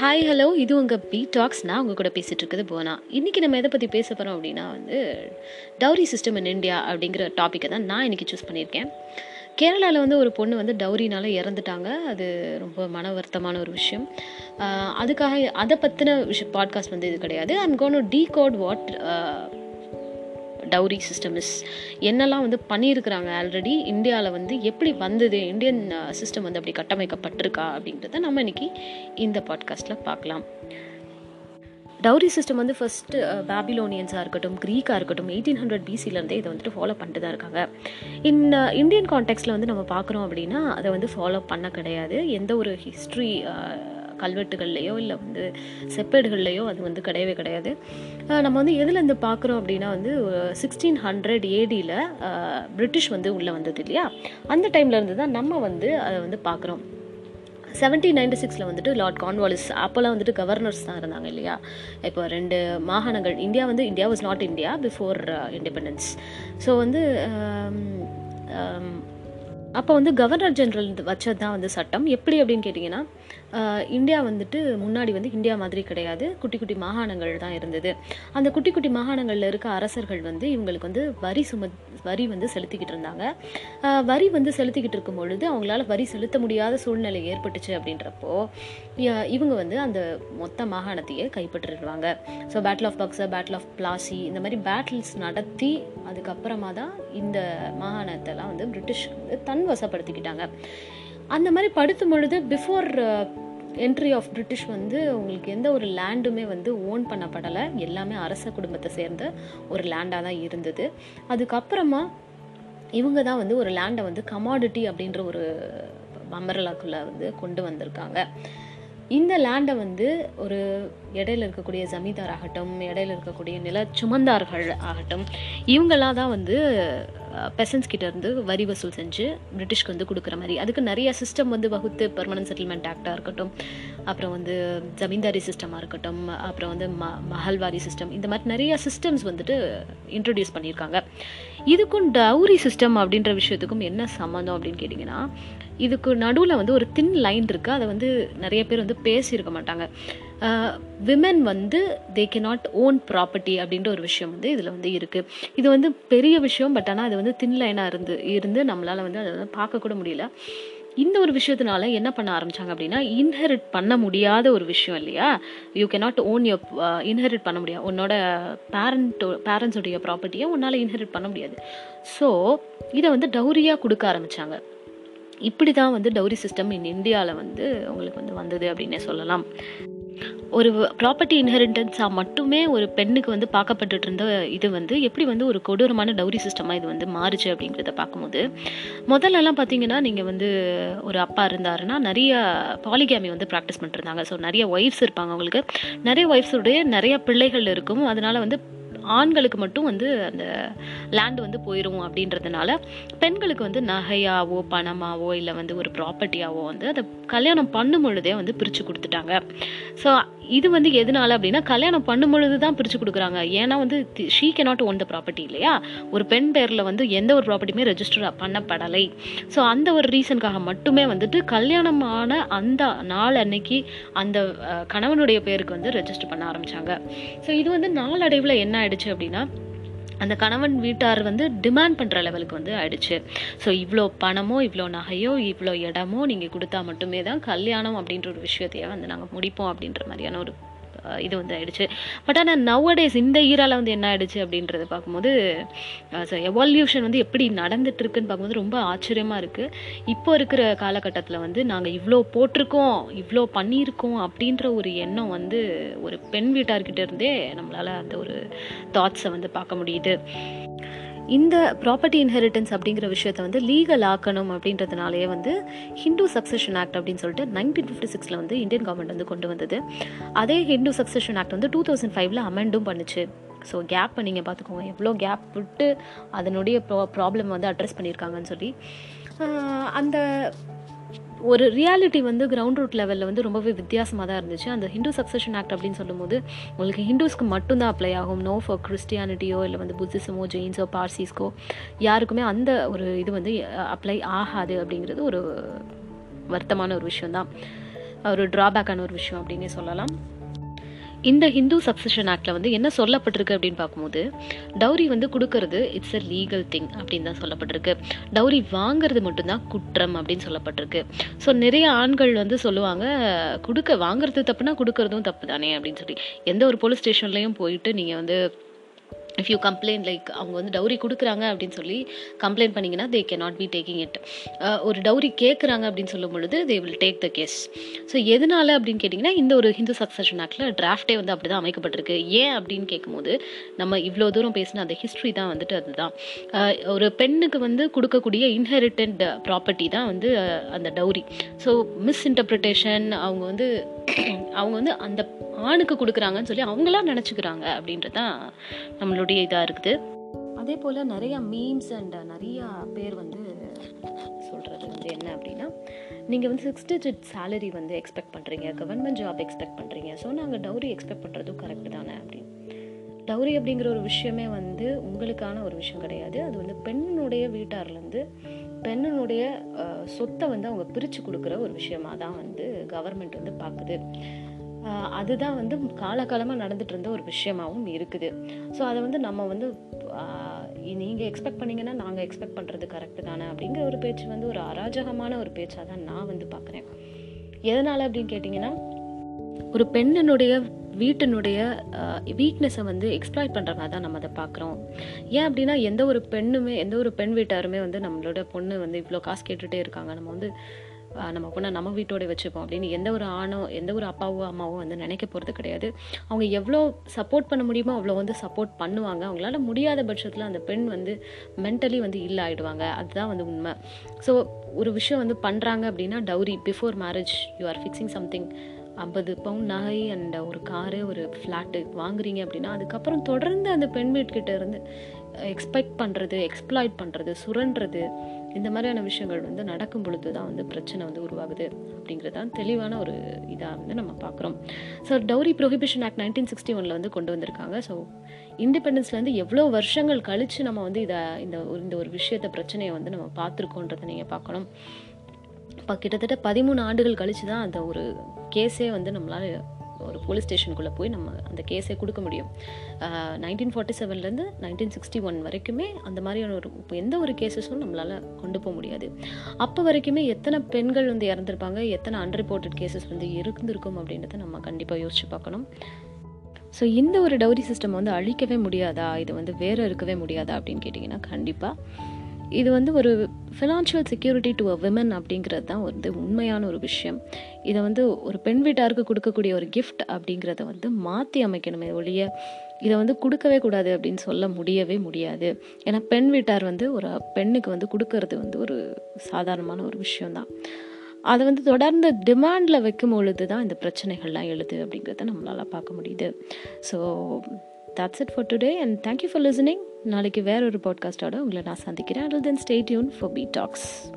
Hi hello இது உங்கள் B tax நான் உங்கள் கூட பேசிகிட்டு இருக்குது போனா. இன்றைக்கி நம்ம எதை பற்றி பேச போகிறோம் அப்படின்னா வந்து டவுரி சிஸ்டம் இன் இந்தியா அப்படிங்கிற டாப்பிக்கை தான் நான் இன்றைக்கி சூஸ் பண்ணியிருக்கேன். கேரளாவில் வந்து ஒரு பொண்ணு வந்து டவுரினால் இறந்துட்டாங்க. அது ரொம்ப மன வருத்தமான ஒரு விஷயம். அதுக்காக அதை பற்றின விஷயம் பாட்காஸ்ட் வந்து இது கிடையாது. I'm gonna decode what dowry system is என்னெல்லாம் வந்து பண்ணியிருக்கிறாங்க ஆல்ரெடி இந்தியாவில் வந்து எப்படி வந்தது இந்தியன் சிஸ்டம் uh, வந்து அப்படி கட்டமைக்கப்பட்டிருக்கா அப்படின்றத நம்ம இன்னைக்கு இந்த பாட்காஸ்ட்டில் பார்க்கலாம். டவுரி சிஸ்டம் வந்து ஃபஸ்ட்டு uh, பேபிலோனியன்ஸாக இருக்கட்டும் க்ரீக்காக இருக்கட்டும் எயிட்டீன் ஹண்ட்ரட் பிசிலேருந்தே இதை வந்துட்டு ஃபாலோ பண்ணிட்டு தான் இருக்காங்க இந்த இந்தியன் கான்டெக்ட்டில் வந்து நம்ம பார்க்குறோம் அப்படின்னா அதை வந்து ஃபாலோ பண்ண கிடையாது. எந்த ஒரு ஹிஸ்ட்ரி கல்வெட்டுகள்லையோ இல்லை வந்து செப்பேடுகள்லையோ அது வந்து கிடையவே கிடையாது. நம்ம வந்து எதுலேருந்து பார்க்குறோம் அப்படின்னா வந்து சிக்ஸ்டீன் ஹண்ட்ரட் ஏடியில் பிரிட்டிஷ் வந்து உள்ளே வந்தது இல்லையா? அந்த டைம்லேருந்து தான் நம்ம வந்து அதை வந்து பார்க்குறோம் செவன்டீன் நைன்டி சிக்ஸில் வந்துட்டு லார்ட் கான்வாலிஸ் அப்போல்லாம் வந்துட்டு கவர்னர்ஸ் தான் இருந்தாங்க இல்லையா? இப்போ ரெண்டு மாகாணங்கள் இந்தியா வந்து India was not India before independence so வந்து அப்போ வந்து கவர்னர் ஜெனரல் வச்சது தான் வந்து சட்டம். எப்படி அப்படின்னு கேட்டிங்கன்னா இந்தியா வந்துட்டு முன்னாடி வந்து இந்தியா மாதிரி கிடையாது. குட்டி குட்டி மாகாணங்கள் தான் இருந்தது. அந்த குட்டி குட்டி மாகாணங்களில் இருக்க அரசர்கள் வந்து இவங்களுக்கு வந்து வரி சும வரி வந்து செலுத்திக்கிட்டு இருந்தாங்க. வரி வந்து செலுத்திக்கிட்டு இருக்கும் பொழுது அவங்களால வரி செலுத்த முடியாத சூழ்நிலை ஏற்பட்டுச்சு அப்படின்றப்போ இவங்க வந்து அந்த மொத்த மாகாணத்தையே கைப்பற்றிடுவாங்க so battle of Buxar battle of Plassey இந்த மாதிரி பேட்டில்ஸ் நடத்தி அதுக்கப்புறமா தான் இந்த மாகாணத்தெல்லாம் வந்து பிரிட்டிஷ் வந்து தன் வசப்படுத்திக்கிட்டாங்க அந்த மாதிரி படுத்தும் பொழுது பிஃபோர் என்ட்ரி ஆஃப் பிரிட்டிஷ் வந்து உங்களுக்கு எந்த ஒரு லேண்டுமே வந்து ஓன் பண்ணப்படலை. எல்லாமே அரச குடும்பத்தை சேர்ந்த ஒரு லேண்டாக தான் இருந்தது. அதுக்கப்புறமா இவங்க தான் வந்து ஒரு லேண்டை வந்து கமாடிட்டி அப்படின்ற ஒரு அமரலாக்குள்ளே வந்து கொண்டு வந்திருக்காங்க. இந்த லேண்டை வந்து ஒரு இடையில இருக்கக்கூடிய ஜமீதார் ஆகட்டும் இடையில இருக்கக்கூடிய நில சுமந்தார்கள் ஆகட்டும் இவங்களாம் தான் வந்து பெசன்ஸ் கிட்ட இருந்து வரி வசூல் செஞ்சு பிரிட்டிஷ்க்கு வந்து கொடுக்குற மாதிரி. அதுக்கு நிறைய சிஸ்டம் வந்து வகுத்து பெர்மனன்ட் செட்டில்மெண்ட் ஆக்டாக இருக்கட்டும் அப்புறம் வந்து ஜமீன்தாரி சிஸ்டமாக இருக்கட்டும் அப்புறம் வந்து ம மஹல்வாரி சிஸ்டம் இந்த மாதிரி நிறைய சிஸ்டம்ஸ் வந்துட்டு இன்ட்ரடியூஸ் பண்ணியிருக்காங்க. இதுக்கும் டவுரி சிஸ்டம் அப்படின்ற விஷயத்துக்கும் என்ன சம்மந்தம் அப்படின்னு கேட்டிங்கன்னா இதுக்கு நடுவில் வந்து ஒரு தின் லைன் இருக்குது அதை வந்து நிறைய பேர் வந்து பேசியிருக்க மாட்டாங்க. விமன் வந்து they can not own property அப்படின்ற ஒரு விஷயம் வந்து இதில் வந்து இருக்குது இது வந்து பெரிய விஷயம் பட் ஆனால் அது வந்து தின் லைனாக இருந்து இருந்து நம்மளால் வந்து அதை வந்து பார்க்கக்கூட முடியல. இந்த ஒரு விஷயத்தினால என்ன பண்ண ஆரம்பிச்சாங்க அப்படின்னா இன்ஹெரிட் பண்ண முடியாத ஒரு விஷயம் இல்லையா? You cannot own your inherit பண்ண முடியாது. உன்னோட பேரண்ட்டோ பேரண்ட்ஸுடைய ப்ராப்பர்ட்டியை உன்னால் இன்ஹெரிட் பண்ண முடியாது. ஸோ இதை வந்து டௌரியாக கொடுக்க ஆரம்பித்தாங்க இப்படி தான் வந்து டவுரி சிஸ்டம் இன் இந்தியாவில் வந்து உங்களுக்கு வந்து வந்தது அப்படின்னே சொல்லலாம். ஒரு ப்ராப்பர்ட்டி இன்ஹெரிட்டன்ஸாக மட்டுமே ஒரு பெண்ணுக்கு வந்து பார்க்கப்பட்டுட்டு இருந்த இது வந்து எப்படி வந்து ஒரு கொடூரமான டவுரி சிஸ்டமாக இது வந்து மாறுச்சு அப்படிங்கிறத பார்க்கும்போது முதல்லலாம் பார்த்தீங்கன்னா நீங்கள் வந்து ஒரு அப்பா இருந்தாருன்னா நிறைய பாலிகாமி வந்து ப்ராக்டிஸ் பண்ணிருந்தாங்க ஸோ நிறைய ஒய்ஃப்ஸ் இருப்பாங்க அவங்களுக்கு. நிறைய ஒய்ஃப்ஸுடைய நிறைய பிள்ளைகள் இருக்கும். அதனால் வந்து ஆண்களுக்கு மட்டும் வந்து அந்த லேண்ட் வந்து போயிடும் அப்படின்றதுனால பெண்களுக்கு வந்து நகையாவோ பணமாவோ இல்லை வந்து ஒரு ப்ராப்பர்ட்டியாவோ வந்து அதை கல்யாணம் பண்ணும் பொழுதே வந்து பிரித்து கொடுத்துட்டாங்க. ஸோ இது வந்து எதனால அப்படின்னா கல்யாணம் பண்ணும் பொழுது தான் பிரித்து கொடுக்குறாங்க. ஏன்னா வந்து she cannot own the property இல்லையா? ஒரு பெண் பேரில் வந்து எந்த ஒரு ப்ராப்பர்ட்டியுமே ரெஜிஸ்டர் பண்ணப்படலை. ஸோ அந்த ஒரு ரீசனுக்காக மட்டுமே வந்துட்டு கல்யாணமான அந்த நாள் அன்னைக்கு அந்த கணவனுடைய பேருக்கு வந்து ரெஜிஸ்டர் பண்ண ஆரம்பிச்சாங்க. ஸோ இது வந்து நாளடைவில் என்ன ஆயிடுச்சு அப்படின்னா அந்த கணவன் வீட்டார் வந்து டிமாண்ட் பண்ணுற லெவலுக்கு வந்து ஆயிடுச்சு. ஸோ இவ்வளோ பணமோ இவ்வளோ நகையோ இவ்வளோ இடமோ நீங்கள் கொடுத்தா மட்டுமே தான் கல்யாணம் அப்படின்ற ஒரு விஷயத்தையே வந்து நாங்கள் முடிப்போம் அப்படின்ற மாதிரியான ஒரு இது வந்து ஆயிடுச்சு. பட் ஆனால் நவடேஸ் இந்த ஈரால வந்து என்ன ஆயிடுச்சு அப்படின்றத பார்க்கும்போது எவால்யூஷன் வந்து எப்படி நடந்துட்டு இருக்குன்னு பார்க்கும்போது ரொம்ப ஆச்சரியமாக இருக்குது இப்போ இருக்கிற காலகட்டத்தில் வந்து நாங்கள் இவ்வளோ போட்டிருக்கோம் இவ்வளோ பண்ணியிருக்கோம் அப்படின்ற ஒரு எண்ணம் வந்து ஒரு பெண் வீட்டார்கிட்ட இருந்தே நம்மளால் அந்த ஒரு தாட்ஸை வந்து பார்க்க முடியுது. இந்த ப்ராப்பர்ட்டி இன்ஹெரிட்டன்ஸ் அப்படிங்கிற விஷயத்த வந்து லீகல் ஆக்கணும் அப்படின்றதுனாலேயே வந்து ஹிந்து சக்சஷன் ஆக்ட் அப்படின்னு சொல்லிட்டு நைன்டீன் ஃபிஃப்டி சிக்ஸில் வந்து இந்தியன் கவர்மெண்ட் வந்து கொண்டு வந்தது. அதே ஹிந்து சக்சஷன் ஆக்ட் வந்து டூ தௌசண்ட் ஃபைவ்ல அமெண்டும் பண்ணுச்சு. ஸோ கேப்பை நீங்கள் பார்த்துக்கோங்க. எவ்வளோ கேப் விட்டு அதனுடைய ப்ரா ப்ராப்ளம் வந்து அட்ரஸ் பண்ணியிருக்காங்கன்னு சொல்லி. அந்த ஒரு ரியாலிட்டி வந்து கிரவுண்ட் ரூட் லெவலில் வந்து ரொம்பவே வித்தியாசமாக தான் இருந்துச்சு. அந்த ஹிந்து சக்சஷன் ஆக்ட் அப்படின்னு சொல்லும்போது உங்களுக்கு ஹிந்துஸ்க்கு மட்டும்தான் அப்ளை ஆகும். நோ ஃபார் கிறிஸ்டியானிட்டியோ இல்லை வந்து புத்திசமோ ஜெயின்ஸோ பார்சிஸ்க்கோ யாருக்குமே அந்த ஒரு இது வந்து அப்ளை ஆகாது அப்படிங்கிறது ஒரு வருத்தமான ஒரு விஷயம்தான். ஒரு ட்ராபேக்கான ஒரு விஷயம் அப்படின்னே சொல்லலாம். இந்த ஹிந்து சக்சஷன் ஆக்டில் வந்து என்ன சொல்லப்பட்டிருக்கு அப்படின்னு பார்க்கும்போது டவுரி வந்து கொடுக்கறது இட்ஸ் அ லீகல் திங் அப்படின்னு தான் சொல்லப்பட்டிருக்கு. டவுரி வாங்குறது மட்டும்தான் குற்றம் அப்படின்னு சொல்லப்பட்டிருக்கு. ஸோ நிறைய ஆண்கள் வந்து சொல்லுவாங்க கொடுக்க வாங்குறது தப்புனா கொடுக்கறதும் தப்பு தானே அப்படின்னு சொல்லி. எந்த ஒரு போலீஸ் ஸ்டேஷன்லையும் போயிட்டு நீங்கள் வந்து இஃப் யூ கம்ப்ளைண்ட் லைக் அவங்க வந்து டவுரி கொடுக்குறாங்க அப்படின்னு சொல்லி கம்ப்ளைண்ட் பண்ணிங்கன்னா they can not be taking it ஒரு டவுரி கேட்குறாங்க அப்படின்னு சொல்லும் பொழுது they will take the case so எதனால அப்படின்னு கேட்டிங்கன்னா இந்த ஒரு ஹிந்து சக்சஷன் ஆக்டில் டிராஃப்டே வந்து அப்படி தான் அமைக்கப்பட்டிருக்கு. ஏன் அப்படின்னு கேட்கும்போது நம்ம இவ்வளோ தூரம் பேசின அந்த ஹிஸ்ட்ரி தான் வந்துட்டு அதுதான். ஒரு பெண்ணுக்கு வந்து கொடுக்கக்கூடிய இன்ஹெரிட்டன்ட் ப்ராப்பர்ட்டி தான் வந்து அந்த டவுரி ஸோ மிஸ் இன்டர்பிரிட்டேஷன் அவங்க வந்து அவங்க வந்து அந்த ஆணுக்கு கொடுக்குறாங்கன்னு சொல்லி அவங்களாம் நினச்சிக்கிறாங்க அப்படின்றது தான் நம்மளுடைய இதாக இருக்குது. அதே போல் நிறைய மீம்ஸ் அண்ட் நிறையா பேர் வந்து சொல்கிறது வந்து என்ன அப்படின்னா நீங்கள் வந்து சிக்ஸ் டிஜிட் சேலரி வந்து எக்ஸ்பெக்ட் பண்ணுறீங்க கவர்மெண்ட் ஜாப் எக்ஸ்பெக்ட் பண்ணுறீங்க ஸோ நாங்கள் டவுரி எக்ஸ்பெக்ட் பண்ணுறதும் கரெக்டு தானே அப்படின்னு. டவுரி அப்படிங்கிற ஒரு விஷயமே வந்து உங்களுக்கான ஒரு விஷயம் கிடையாது. அது வந்து பெண்ணுடைய வீட்டார்லேருந்து பெண்ணினுடைய சொத்தை வந்து அவங்க பிரித்து கொடுக்குற ஒரு விஷயமாக தான் வந்து கவர்மெண்ட் வந்து பார்க்குது. அதுதான் வந்து காலகாலமாக நடந்துட்டு இருந்த ஒரு விஷயமாகவும் இருக்குது. ஸோ அதை வந்து நம்ம வந்து நீங்கள் எக்ஸ்பெக்ட் பண்ணீங்கன்னா நாங்கள் எக்ஸ்பெக்ட் பண்ணுறது கரெக்டு தானே அப்படிங்கிற ஒரு பேச்சு வந்து ஒரு அராஜகமான ஒரு பேச்சாக தான் நான் வந்து பார்க்குறேன். எதனால் அப்படின்னு கேட்டிங்கன்னா ஒரு பெண்ணினுடைய வீட்டினுடைய வீக்னஸை வந்து எக்ஸ்ப்ளாய்ட் பண்ணுற மாதிரி தான் நம்ம அதை பார்க்குறோம். ஏன் அப்படின்னா எந்த ஒரு பெண்ணுமே எந்த ஒரு பெண் வீட்டாருமே வந்து நம்மளோட பொண்ணு வந்து இவ்வளோ காசு கேட்டுகிட்டே இருக்காங்க. நம்ம வந்து நம்ம பொண்ணை நம்ம வீட்டோட வச்சுப்போம் அப்படின்னு எந்த ஒரு ஆணோ எந்த ஒரு அப்பாவோ அம்மாவோ வந்து நினைக்க போகிறது கிடையாது. அவங்க எவ்வளோ சப்போர்ட் பண்ண முடியுமோ அவ்வளோ வந்து சப்போர்ட் பண்ணுவாங்க. அவங்களால முடியாத பட்சத்தில் அந்த பெண் வந்து மென்டலி வந்து இல்லாயிடுவாங்க அதுதான் வந்து உண்மை. ஸோ ஒரு விஷயம் வந்து பண்ணுறாங்க அப்படின்னா dowry before marriage you are fixing something ஐம்பது பவுண்ட் நகை அண்ட் ஒரு காரு ஒரு ஃப்ளாட்டு வாங்குறீங்க அப்படின்னா அதுக்கப்புறம் தொடர்ந்து அந்த பெண் வீட்கிட்ட இருந்து எக்ஸ்பெக்ட் பண்ணுறது எக்ஸ்ப்ளாய்ட் பண்ணுறது சுரண்டுறது இந்த மாதிரியான விஷயங்கள் வந்து நடக்கும் பொழுது தான் வந்து பிரச்சனை வந்து உருவாகுது அப்படிங்கிறது தான் தெளிவான ஒரு இதாக வந்து நம்ம பார்க்குறோம். So dowry prohibition act nineteen sixty ஒனில் வந்து கொண்டு வந்திருக்காங்க. ஸோ இண்டிபெண்டன்ஸ்லேருந்து எவ்வளோ வருஷங்கள் கழித்து நம்ம வந்து இதை இந்த ஒரு- இந்த ஒரு விஷயத்தை பிரச்சனையை வந்து நம்ம பார்த்துருக்கோன்றதை நீங்கள் பார்க்கணும். இப்போ கிட்டத்தட்ட பதிமூணு ஆண்டுகள் கழிச்சு தான் அந்த ஒரு கேஸே வந்து நம்மளால் ஒரு போலீஸ் ஸ்டேஷனுக்குள்ளே போய் நம்ம அந்த கேஸை கொடுக்க முடியும். நைன்டீன் ஃபார்ட்டி செவன்லேருந்து நைன்டீன் சிக்ஸ்டி ஒன் வரைக்குமே அந்த மாதிரியான ஒரு இப்போ எந்த ஒரு கேசஸும் நம்மளால் கொண்டு போக முடியாது. அப்போ வரைக்குமே எத்தனை பெண்கள் வந்து இறந்துருப்பாங்க எத்தனை அன்ரிப்போர்ட்டட் கேசஸ் வந்து இருந்திருக்கும் அப்படின்றத நம்ம கண்டிப்பாக யோசிச்சு பார்க்கணும். ஸோ இந்த ஒரு டவுரி சிஸ்டம் வந்து அழிக்கவே முடியாதா? இது வந்து வேற இருக்கவே முடியாதா அப்படின்னு கேட்டிங்கன்னா கண்டிப்பாக இது வந்து ஒரு financial security to a women அப்படிங்கிறது தான் வந்து உண்மையான ஒரு விஷயம். இதை வந்து ஒரு பெண் வீட்டாருக்கு கொடுக்கக்கூடிய ஒரு கிஃப்ட் அப்படிங்கிறத வந்து மாற்றி அமைக்கணுமே ஒழிய இதை வந்து கொடுக்கவே கூடாது அப்படின்னு சொல்ல முடியவே முடியாது. ஏன்னா பெண் வீட்டார் வந்து ஒரு பெண்ணுக்கு வந்து கொடுக்கறது வந்து ஒரு சாதாரணமான ஒரு விஷயம்தான். அதை வந்து தொடர்ந்து டிமாண்டில் வைக்கும் பொழுது தான் இந்த பிரச்சனைகள்லாம் எழுது அப்படிங்கிறத நம்மளால் பார்க்க முடியுது. So that's it for today and thank you for listening நாளைக்கு வேற ஒரு பாட்காஸ்டோட உங்களை நான் சந்திக்கிறேன். அதில் then stay tuned for P talks